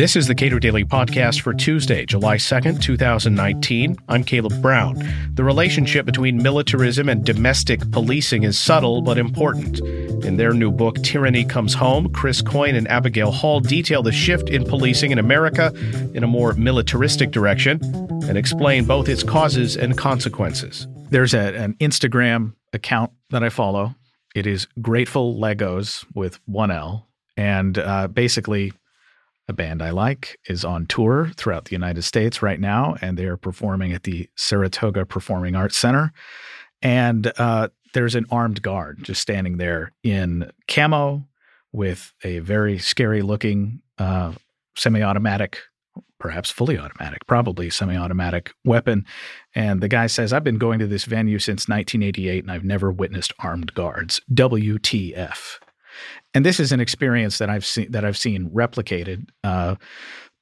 This is the Cato Daily Podcast for Tuesday, July 2nd, 2019. I'm Caleb Brown. The relationship between militarism and domestic policing is subtle but important. In their new book, Tyranny Comes Home, Chris Coyne and Abigail Hall detail the shift in policing in America in a more militaristic direction and explain both its causes and consequences. There's a, an Instagram account that I follow. It is Grateful Legos with one L. And uh, basically, a band I like, is on tour throughout the United States right now, and they are performing at the Saratoga Performing Arts Center. And uh, there's an armed guard just standing there in camo with a very scary looking uh, semi automatic, perhaps fully automatic, probably semi automatic weapon. And the guy says, I've been going to this venue since 1988 and I've never witnessed armed guards. WTF. And this is an experience that I've seen that I've seen replicated uh,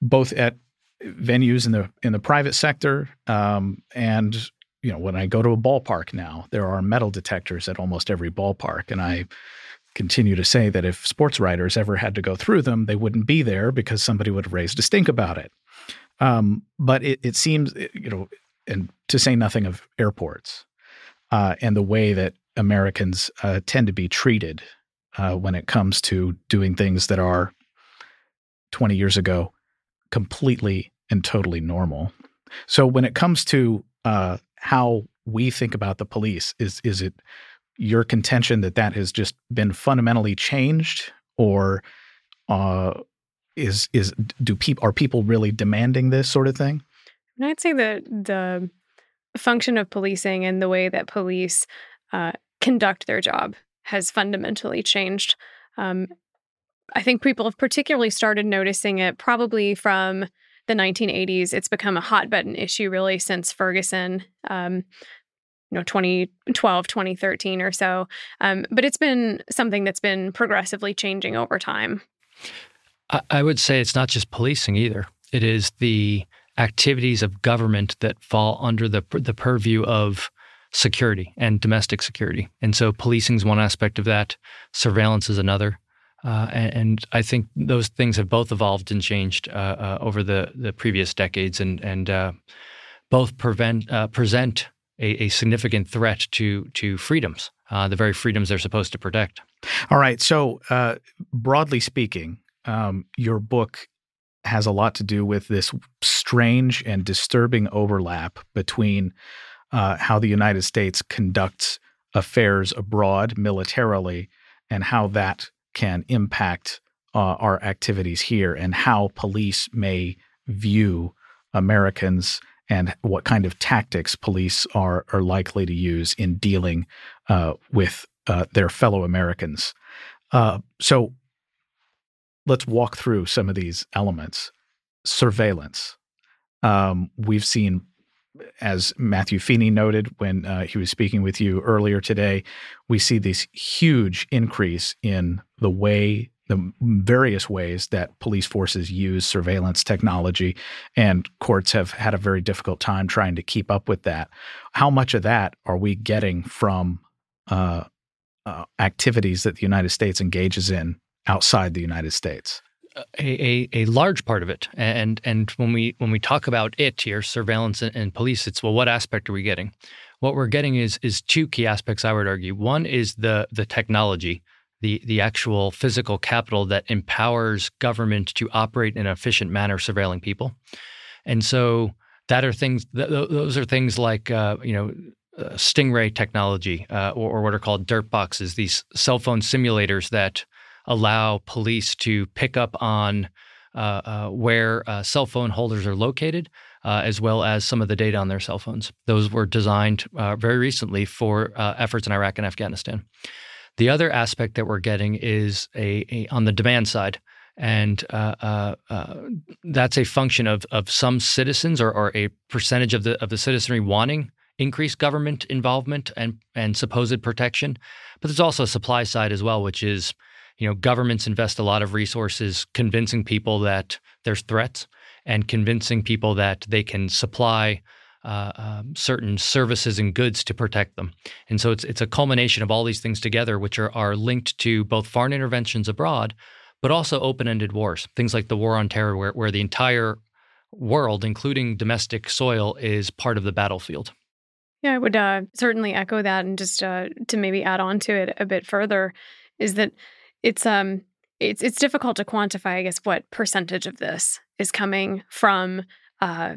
both at venues in the in the private sector um, and you know when I go to a ballpark now, there are metal detectors at almost every ballpark, and I continue to say that if sports writers ever had to go through them, they wouldn't be there because somebody would have raised a stink about it. Um, but it, it seems, you know, and to say nothing of airports uh, and the way that Americans uh, tend to be treated uh, when it comes to doing things that are 20 years ago completely and totally normal. So when it comes to uh, how we think about the police, is is it your contention that that has just been fundamentally changed, or uh, is is do people are people really demanding this sort of thing? And I'd say that the function of policing and the way that police uh, conduct their job has fundamentally changed. Um, I think people have particularly started noticing it probably from the 1980s. It's become a hot button issue really since Ferguson. Um, you know 2012 2013 or so um, but it's been something that's been progressively changing over time I, would say it's not just policing either it is the activities of government that fall under the the purview of security and domestic security. And so policing is one aspect of that, surveillance is another. Uh, and, and, I think those things have both evolved and changed uh, uh, over the, the previous decades, and and uh, both prevent uh, present a, a, significant threat to to freedoms, uh, the very freedoms they're supposed to protect. All right. So broadly speaking, um, your book has a lot to do with this strange and disturbing overlap between uh, how the United States conducts affairs abroad militarily and how that can impact uh, our activities here and how police may view Americans and what kind of tactics police are are likely to use in dealing uh, with uh, their fellow Americans. Uh, so let's walk through some of these elements. Surveillance. Um, we've seen as Matthew Feeney noted when uh, he was speaking with you earlier today, we see this huge increase in the way, the various ways that police forces use surveillance technology, and courts have had a very difficult time trying to keep up with that. How much of that are we getting from uh, uh, activities that the United States engages in outside the United States? a, a, a, large part of it. And and when we when we talk about it here, surveillance and, and, police, it's well, what aspect are we getting? What we're getting is is two key aspects. I would argue. One is the the technology, the the actual physical capital that empowers government to operate in an efficient manner, surveilling people. And so that are things. Th- those are things like uh, you know. Uh, Stingray technology, uh, or, or what are called dirt boxes, these cell phone simulators that allow police to pick up on uh, uh, where uh, cell phone holders are located, uh, as well as some of the data on their cell phones. Those were designed uh, very recently for uh, efforts in Iraq and Afghanistan. The other aspect that we're getting is a, a on the demand side. And that's a function of, of some citizens or, or a percentage of the of the citizenry wanting increased government involvement and, and supposed protection. But there's also a supply side as well, which is you know, governments invest a lot of resources convincing people that there's threats and convincing people that they can supply uh, um, certain services and goods to protect them. And so it's it's a culmination of all these things together, which are are linked to both foreign interventions abroad, but also open-ended wars. Things like the war on terror, where where the entire world, including domestic soil, is part of the battlefield. Yeah, I would uh, certainly echo that, and just uh, to maybe add on to it a bit further, is that it's um it's it's difficult to quantify, I guess, what percentage of this is coming from uh,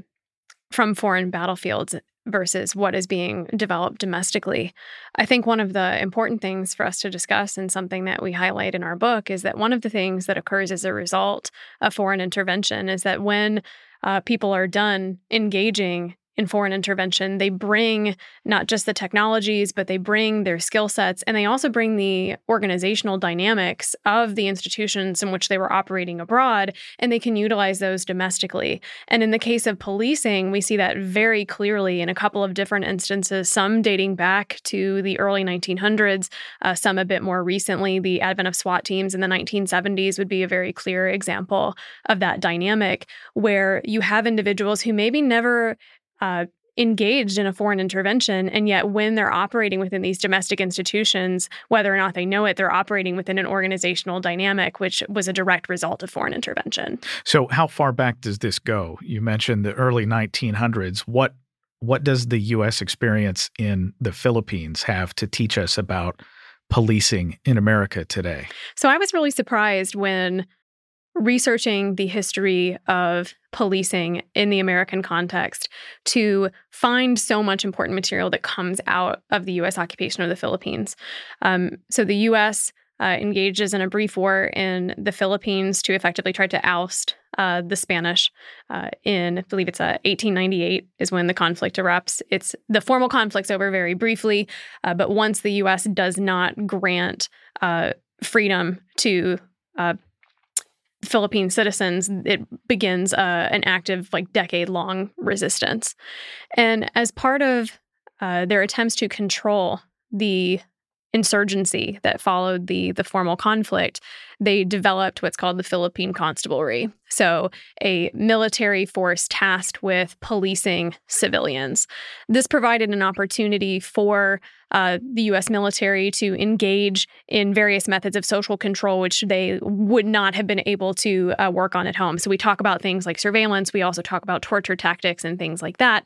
from foreign battlefields versus what is being developed domestically. I think one of the important things for us to discuss and something that we highlight in our book is that one of the things that occurs as a result of foreign intervention is that when uh, people are done engaging in foreign intervention. They bring not just the technologies, but they bring their skill sets and they also bring the organizational dynamics of the institutions in which they were operating abroad, and they can utilize those domestically. And in the case of policing, we see that very clearly in a couple of different instances, some dating back to the early 1900s, uh, some a bit more recently. The advent of SWAT teams in the 1970s would be a very clear example of that dynamic where you have individuals who maybe never uh, engaged in a foreign intervention. And yet, when they're operating within these domestic institutions, whether or not they know it, they're operating within an organizational dynamic, which was a direct result of foreign intervention. So, how far back does this go? You mentioned the early 1900s. What what does the U.S. experience in the Philippines have to teach us about policing in America today? So, I was really surprised when researching the history of policing in the American context to find so much important material that comes out of the US occupation of the Philippines. Um, so the US uh, engages in a brief war in the Philippines to effectively try to oust uh, the Spanish. Uh, in I believe it's 1898 uh, is when the conflict erupts. It's the formal conflict's over very briefly, uh, but once the U.S. does not grant uh, freedom to Philippine citizens, it begins uh, an active, like decade long resistance. And as part of uh, their attempts to control the insurgency that followed the the formal conflict, they developed what's called the Philippine Constabulary. So, a military force tasked with policing civilians. This provided an opportunity for uh, the U.S. military to engage in various methods of social control, which they would not have been able to uh, work on at home. So, we talk about things like surveillance, we also talk about torture tactics and things like that.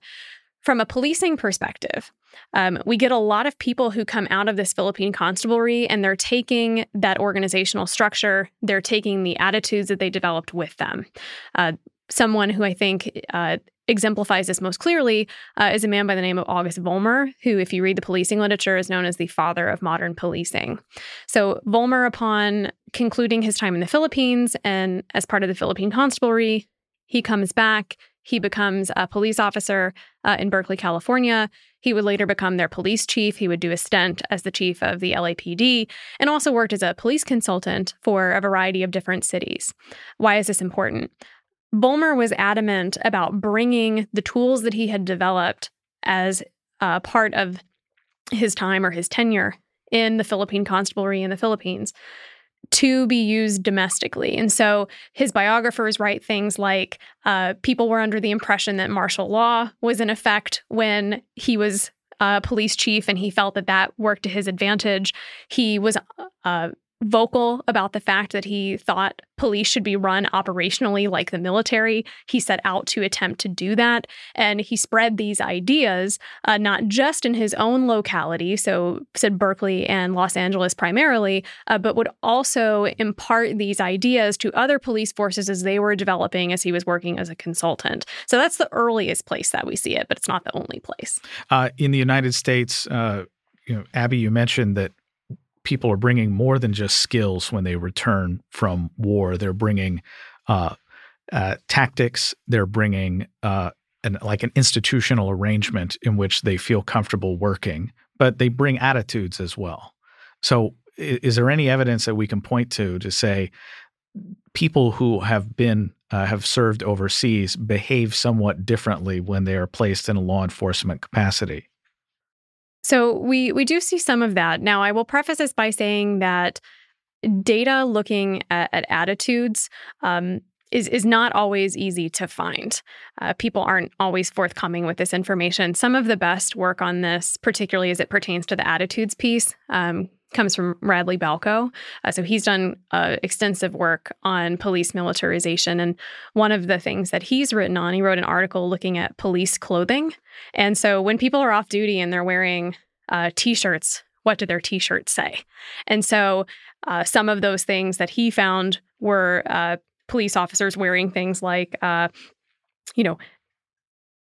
From a policing perspective, um, we get a lot of people who come out of this Philippine constabulary and they're taking that organizational structure, they're taking the attitudes that they developed with them. Uh, someone who I think uh, exemplifies this most clearly uh, is a man by the name of August Vollmer, who, if you read the policing literature, is known as the father of modern policing. So, Vollmer, upon concluding his time in the Philippines and as part of the Philippine Constabulary, he comes back. He becomes a police officer uh, in Berkeley, California. He would later become their police chief. He would do a stint as the chief of the LAPD and also worked as a police consultant for a variety of different cities. Why is this important? Vollmer was adamant about bringing the tools that he had developed as uh, part of his time or his tenure in the Philippine Constabulary in the Philippines to be used domestically. And so his biographers write things like uh, people were under the impression that martial law was in effect when he was uh, police chief and he felt that that worked to his advantage. He was uh, vocal about the fact that he thought police should be run operationally like the military. He set out to attempt to do that. And he spread these ideas, uh, not just in his own locality, so said Berkeley and Los Angeles primarily, uh, but would also impart these ideas to other police forces as they were developing as he was working as a consultant. So that's the earliest place that we see it, but it's not the only place. Uh, in the United States, uh, you know, Abby, you mentioned that people are bringing more than just skills when they return from war. They're bringing uh, uh, tactics. They're bringing uh, an, like an institutional arrangement in which they feel comfortable working, but they bring attitudes as well. So, is, is there any evidence that we can point to to say people who have been uh, have served overseas behave somewhat differently when they are placed in a law enforcement capacity? So we we do see some of that. Now I will preface this by saying that data looking at, at attitudes um, is is not always easy to find. Uh, people aren't always forthcoming with this information. Some of the best work on this, particularly as it pertains to the attitudes piece, um, comes from Radley Balko. Uh, so he's done uh, extensive work on police militarization, and one of the things that he's written on, he wrote an article looking at police clothing. And so when people are off duty and they're wearing uh, t-shirts, what do their t-shirts say? And so uh, some of those things that he found were uh, police officers wearing things like, uh, you know,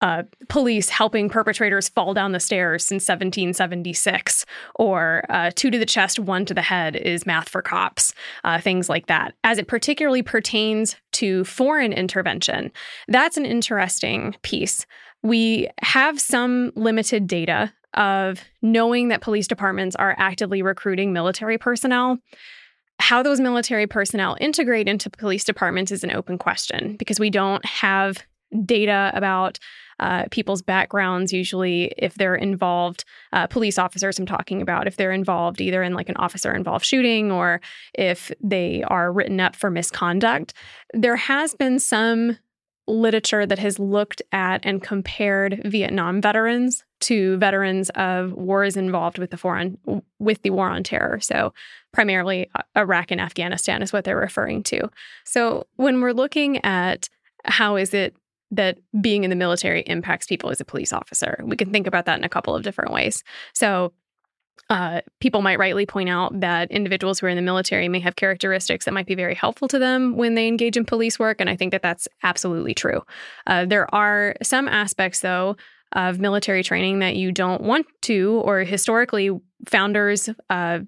uh, police helping perpetrators fall down the stairs since 1776, or uh, two to the chest, one to the head is math for cops, uh, things like that. As it particularly pertains to foreign intervention, that's an interesting piece. We have some limited data of knowing that police departments are actively recruiting military personnel. How those military personnel integrate into police departments is an open question because we don't have data about uh, people's backgrounds, usually if they're involved, uh, police officers I'm talking about, if they're involved either in like an officer involved shooting or if they are written up for misconduct. There has been some literature that has looked at and compared Vietnam veterans to veterans of wars involved with the foreign with the war on terror. So primarily uh, Iraq and Afghanistan is what they're referring to. So when we're looking at how is it that being in the military impacts people as a police officer. We can think about that in a couple of different ways. So, uh, people might rightly point out that individuals who are in the military may have characteristics that might be very helpful to them when they engage in police work. And I think that that's absolutely true. Uh, there are some aspects, though, of military training that you don't want to, or historically, founders, uh,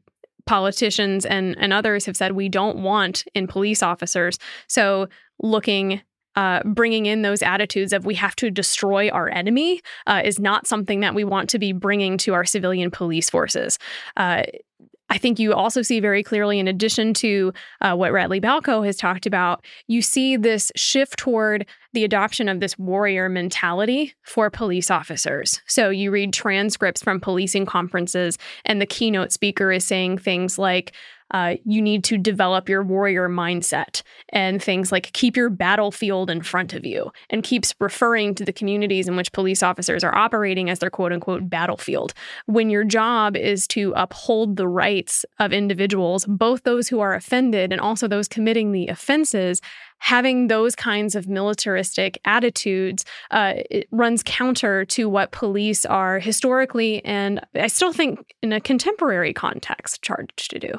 politicians, and, and others have said we don't want in police officers. So, looking uh, bringing in those attitudes of we have to destroy our enemy uh, is not something that we want to be bringing to our civilian police forces. Uh, I think you also see very clearly, in addition to uh, what Radley Balko has talked about, you see this shift toward the adoption of this warrior mentality for police officers. So you read transcripts from policing conferences, and the keynote speaker is saying things like, uh, you need to develop your warrior mindset and things like keep your battlefield in front of you and keeps referring to the communities in which police officers are operating as their quote unquote battlefield. When your job is to uphold the rights of individuals, both those who are offended and also those committing the offenses, having those kinds of militaristic attitudes uh, runs counter to what police are historically and I still think in a contemporary context charged to do.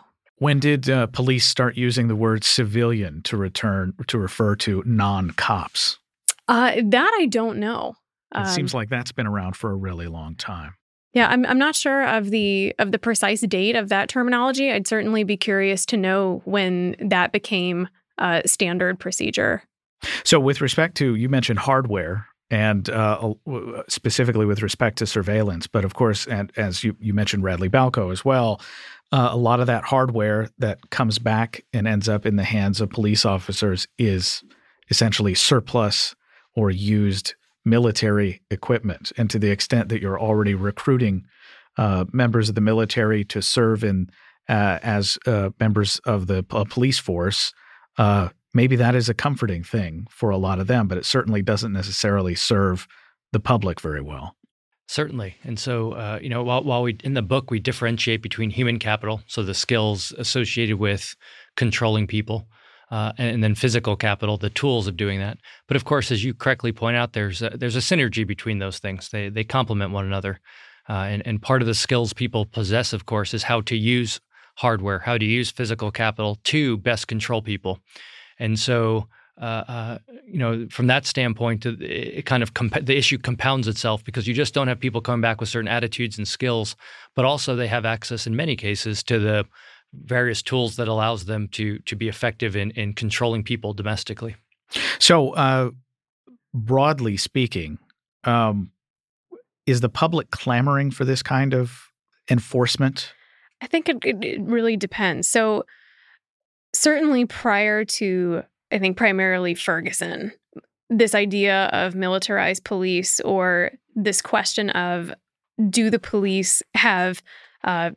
When did uh, police start using the word civilian to return to refer to non-cops? Uh, that I don't know. It um, seems like that's been around for a really long time. Yeah, I'm I'm not sure of the of the precise date of that terminology. I'd certainly be curious to know when that became a standard procedure. So, with respect to you mentioned hardware and uh, specifically with respect to surveillance, but of course, and as you you mentioned Radley Balko as well, uh, a lot of that hardware that comes back and ends up in the hands of police officers is essentially surplus or used military equipment. And to the extent that you're already recruiting uh, members of the military to serve in uh, as uh, members of the police force, uh, maybe that is a comforting thing for a lot of them, but it certainly doesn't necessarily serve the public very well. Certainly. And so, uh, you know, while, while we in the book we differentiate between human capital, so the skills associated with controlling people, uh, and, and, then physical capital, the tools of doing that. But of course, as you correctly point out, there's a, there's a synergy between those things. They they complement one another, uh, and and part of the skills people possess, of course, is how to use hardware, how to use physical capital to best control people, and so. Uh, uh, you know, from that standpoint, it kind of comp- the issue compounds itself because you just don't have people coming back with certain attitudes and skills, but also they have access in many cases to the various tools that allows them to to be effective in in controlling people domestically. So, uh, broadly speaking, um, is the public clamoring for this kind of enforcement? I think it, it really depends. So, certainly prior to I think primarily Ferguson. This idea of militarized police or this question of do the police have uh,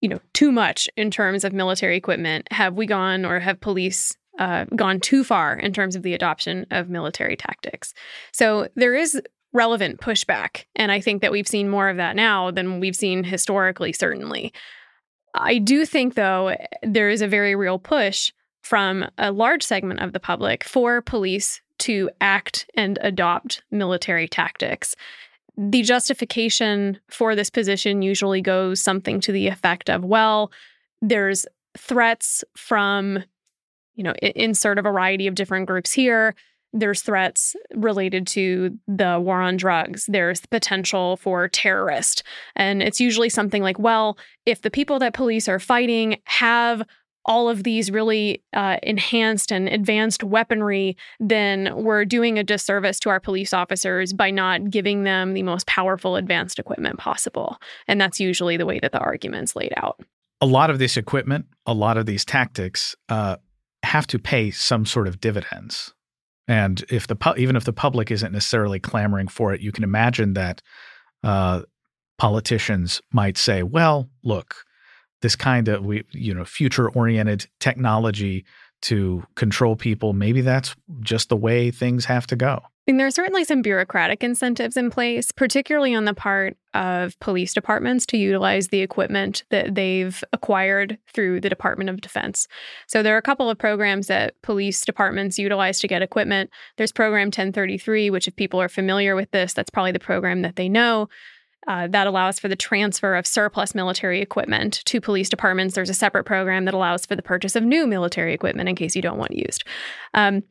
you know too much in terms of military equipment have we gone or have police uh, gone too far in terms of the adoption of military tactics. So there is relevant pushback. And I think that we've seen more of that now than we've seen historically, certainly. I do think, though, there is a very real push from a large segment of the public for police to act and adopt military tactics. The justification for this position usually goes something to the effect of well, there's threats from, you know, insert a variety of different groups here. There's threats related to the war on drugs. There's the potential for terrorist. And it's usually something like, well, if the people that police are fighting have all of these really uh, enhanced and advanced weaponry, then we're doing a disservice to our police officers by not giving them the most powerful advanced equipment possible. And that's usually the way that the argument's laid out. A lot of this equipment, a lot of these tactics uh, have to pay some sort of dividends. And if the pu- even if the public isn't necessarily clamoring for it, you can imagine that uh, politicians might say, "Well, look, this kind of we you know future oriented technology to control people maybe that's just the way things have to go and there are certainly some bureaucratic incentives in place, particularly on the part of police departments to utilize the equipment that they've acquired through the Department of Defense. So there are a couple of programs that police departments utilize to get equipment. There's Program 1033, which, if people are familiar with this, that's probably the program that they know. Uh, that allows for the transfer of surplus military equipment to police departments. There's a separate program that allows for the purchase of new military equipment in case you don't want used. Um,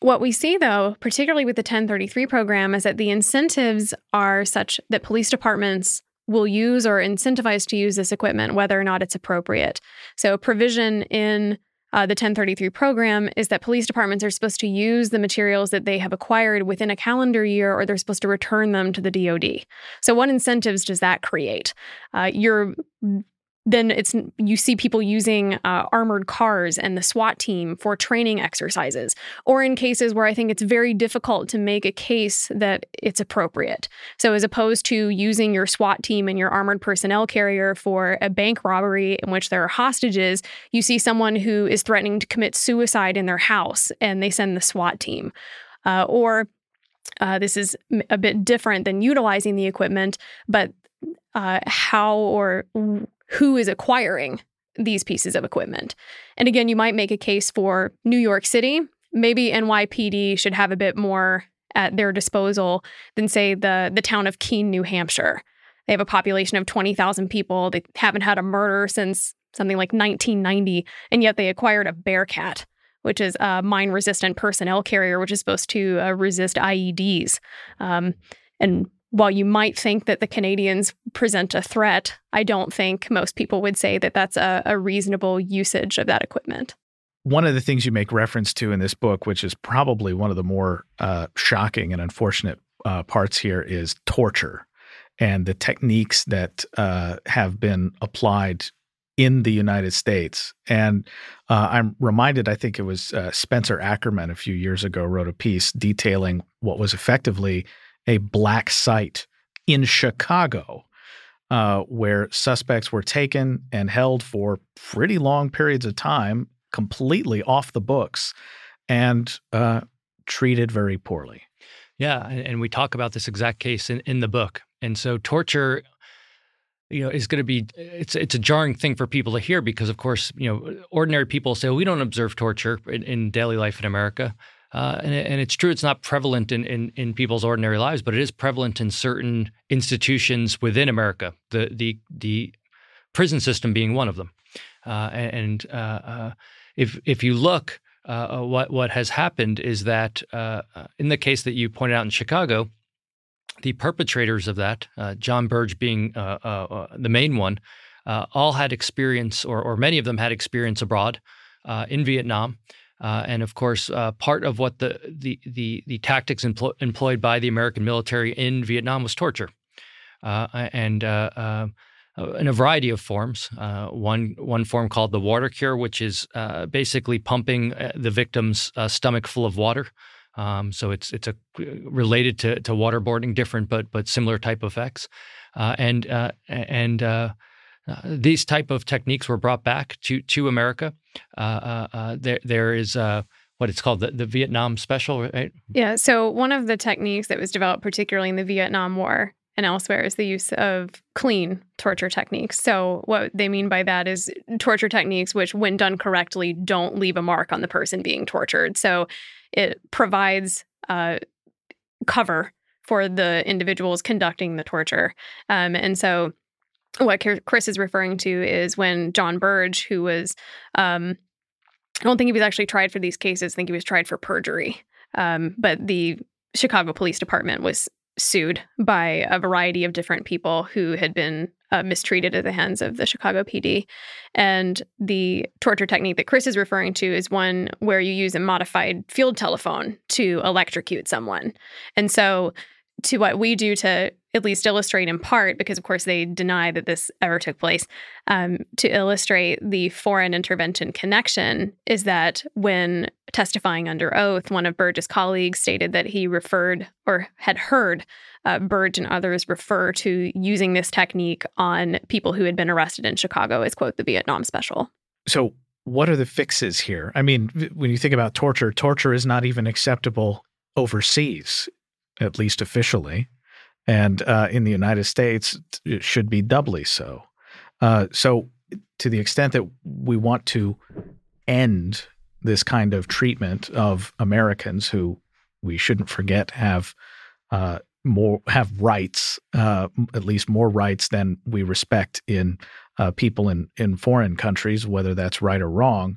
what we see, though, particularly with the 1033 program, is that the incentives are such that police departments will use or incentivize to use this equipment, whether or not it's appropriate. So, provision in uh, the 1033 program is that police departments are supposed to use the materials that they have acquired within a calendar year or they're supposed to return them to the DoD. So, what incentives does that create? Uh, you're then it's you see people using uh, armored cars and the SWAT team for training exercises, or in cases where I think it's very difficult to make a case that it's appropriate. So, as opposed to using your SWAT team and your armored personnel carrier for a bank robbery in which there are hostages, you see someone who is threatening to commit suicide in their house, and they send the SWAT team, uh, or uh, this is a bit different than utilizing the equipment, but uh, how or who is acquiring these pieces of equipment. And again, you might make a case for New York City. Maybe NYPD should have a bit more at their disposal than say the the town of Keene, New Hampshire. They have a population of 20,000 people. They haven't had a murder since something like 1990, and yet they acquired a Bearcat, which is a mine resistant personnel carrier, which is supposed to uh, resist IEDs. Um, and while you might think that the Canadians present a threat, I don't think most people would say that that's a, a, reasonable usage of that equipment. One of the things you make reference to in this book, which is probably one of the more uh, shocking and unfortunate uh, parts here, is torture and the techniques that uh, have been applied in the United States. And uh, I'm reminded, I think it was uh, Spencer Ackerman a few years ago wrote a piece detailing what was effectively a black site in Chicago uh, where suspects were taken and held for pretty long periods of time, completely off the books, and uh, treated very poorly. Yeah, and we talk about this exact case in, in the book. And so torture you know is going to be it's it's a jarring thing for people to hear because of course you know ordinary people say well, we don't observe torture in, in daily life in America uh, and, and, it's true, it's not prevalent in, in, in, people's ordinary lives, but it is prevalent in certain institutions within America, the, the, the prison system being one of them. Uh, and uh, uh if, if you look, uh, what, what has happened is that in the case that you pointed out in Chicago, the perpetrators of that, John Burge being the main one, all had experience, or, or many of them had experience abroad in Vietnam. Uh, and of course, uh, part of what the the the, the tactics empl- employed by the American military in Vietnam was torture, uh, and uh, uh, in a variety of forms. Uh, one one form called the water cure, which is basically pumping the victim's stomach full of water. Um, so it's it's a related to to waterboarding, different but but similar type effects, and and uh, these type of techniques were brought back to to America. Uh, uh, uh there there is what it's called the, the Vietnam Special, right? Yeah. So one of the techniques that was developed, particularly in the Vietnam War, and elsewhere is the use of clean torture techniques. So, what they mean by that is torture techniques which, when done correctly, don't leave a mark on the person being tortured. So, it provides cover for the individuals conducting the torture. Um, and so, what Chris is referring to is when John Burge, who was, um, I don't think he was actually tried for these cases, I think he was tried for perjury. Um, but the Chicago Police Department was sued by a variety of different people who had been uh, mistreated at the hands of the Chicago PD. And the torture technique that Chris is referring to is one where you use a modified field telephone to electrocute someone. And so, to what we do to at least illustrate in part, because of course they deny that this ever took place, um, to illustrate the foreign intervention connection is that when testifying under oath, one of Burge's colleagues stated that he referred or had heard uh, Burge and others refer to using this technique on people who had been arrested in Chicago as, quote, the Vietnam special. So, what are the fixes here? I mean, when you think about torture, torture is not even acceptable overseas, at least officially and uh, in the United States, it should be doubly so. Uh, so, to the extent that we want to end this kind of treatment of Americans who we shouldn't forget have uh, more have rights, uh, at least more rights than we respect in uh, people in in foreign countries, whether that's right or wrong.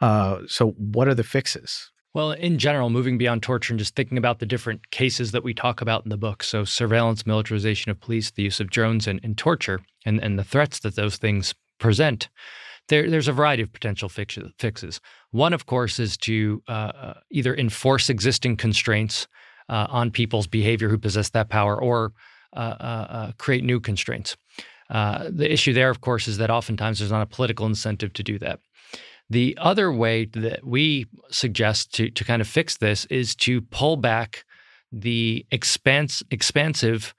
Uh, so, what are the fixes? Well, in general, moving beyond torture and just thinking about the different cases that we talk about in the book. So, surveillance, militarization of police, the use of drones, and, and torture, and, and the threats that those things present. There, there's a variety of potential fix, fixes. One, of course, is to uh, uh, either enforce existing constraints uh, on people's behavior who possess that power or uh, uh, uh create new constraints. the issue there, of course, is that oftentimes there's not a political incentive to do that. The other way that we suggest to, to kind of fix this is to pull back the expanse, expansive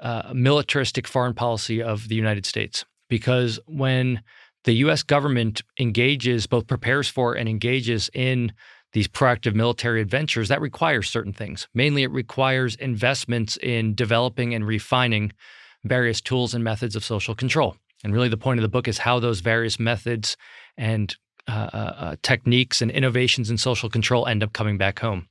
uh, militaristic foreign policy of the United States. Because when the US government engages, both prepares for and engages in these proactive military adventures, that requires certain things. Mainly, it requires investments in developing and refining various tools and methods of social control. And really, the point of the book is how those various methods and uh, uh, uh, techniques and innovations in social control end up coming back home.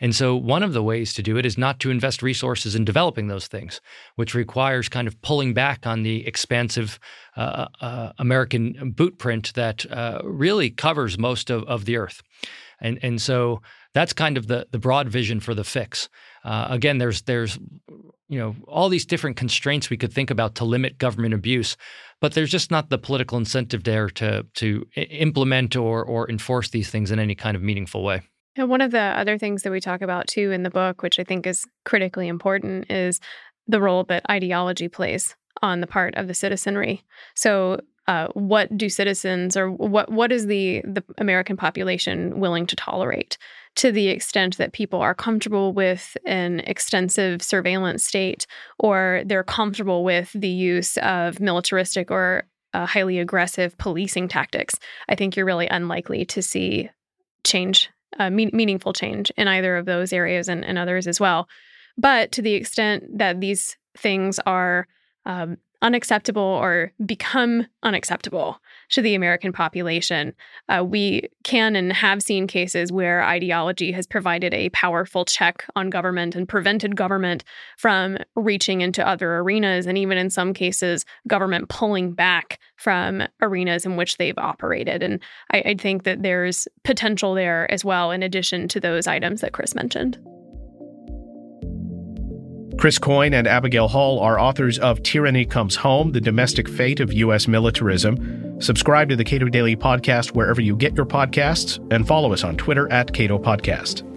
And so, one of the ways to do it is not to invest resources in developing those things, which requires kind of pulling back on the expansive uh, American bootprint that really covers most of, of the earth. And, and so, that's kind of the, the broad vision for the fix. Uh, again, there's there's you know all these different constraints we could think about to limit government abuse but there's just not the political incentive there to to implement or or enforce these things in any kind of meaningful way. And one of the other things that we talk about too in the book, which I think is critically important, is the role that ideology plays on the part of the citizenry. So uh, what do citizens or what what is the the American population willing to tolerate? to the extent that people are comfortable with an extensive surveillance state or they're comfortable with the use of militaristic or uh, highly aggressive policing tactics, I think you're really unlikely to see change, uh, me- meaningful change in either of those areas and, and, others as well. But to the extent that these things are um, unacceptable or become unacceptable to the American population. Uh, we can and have seen cases where ideology has provided a powerful check on government and prevented government from reaching into other arenas, and even in some cases, government pulling back from arenas in which they've operated. And I, I think that there's potential there as well, in addition to those items that Chris mentioned. Chris Coyne and Abigail Hall are authors of Tyranny Comes Home The Domestic Fate of U.S. Militarism. Subscribe to the Cato Daily Podcast wherever you get your podcasts and follow us on Twitter at Cato Podcast.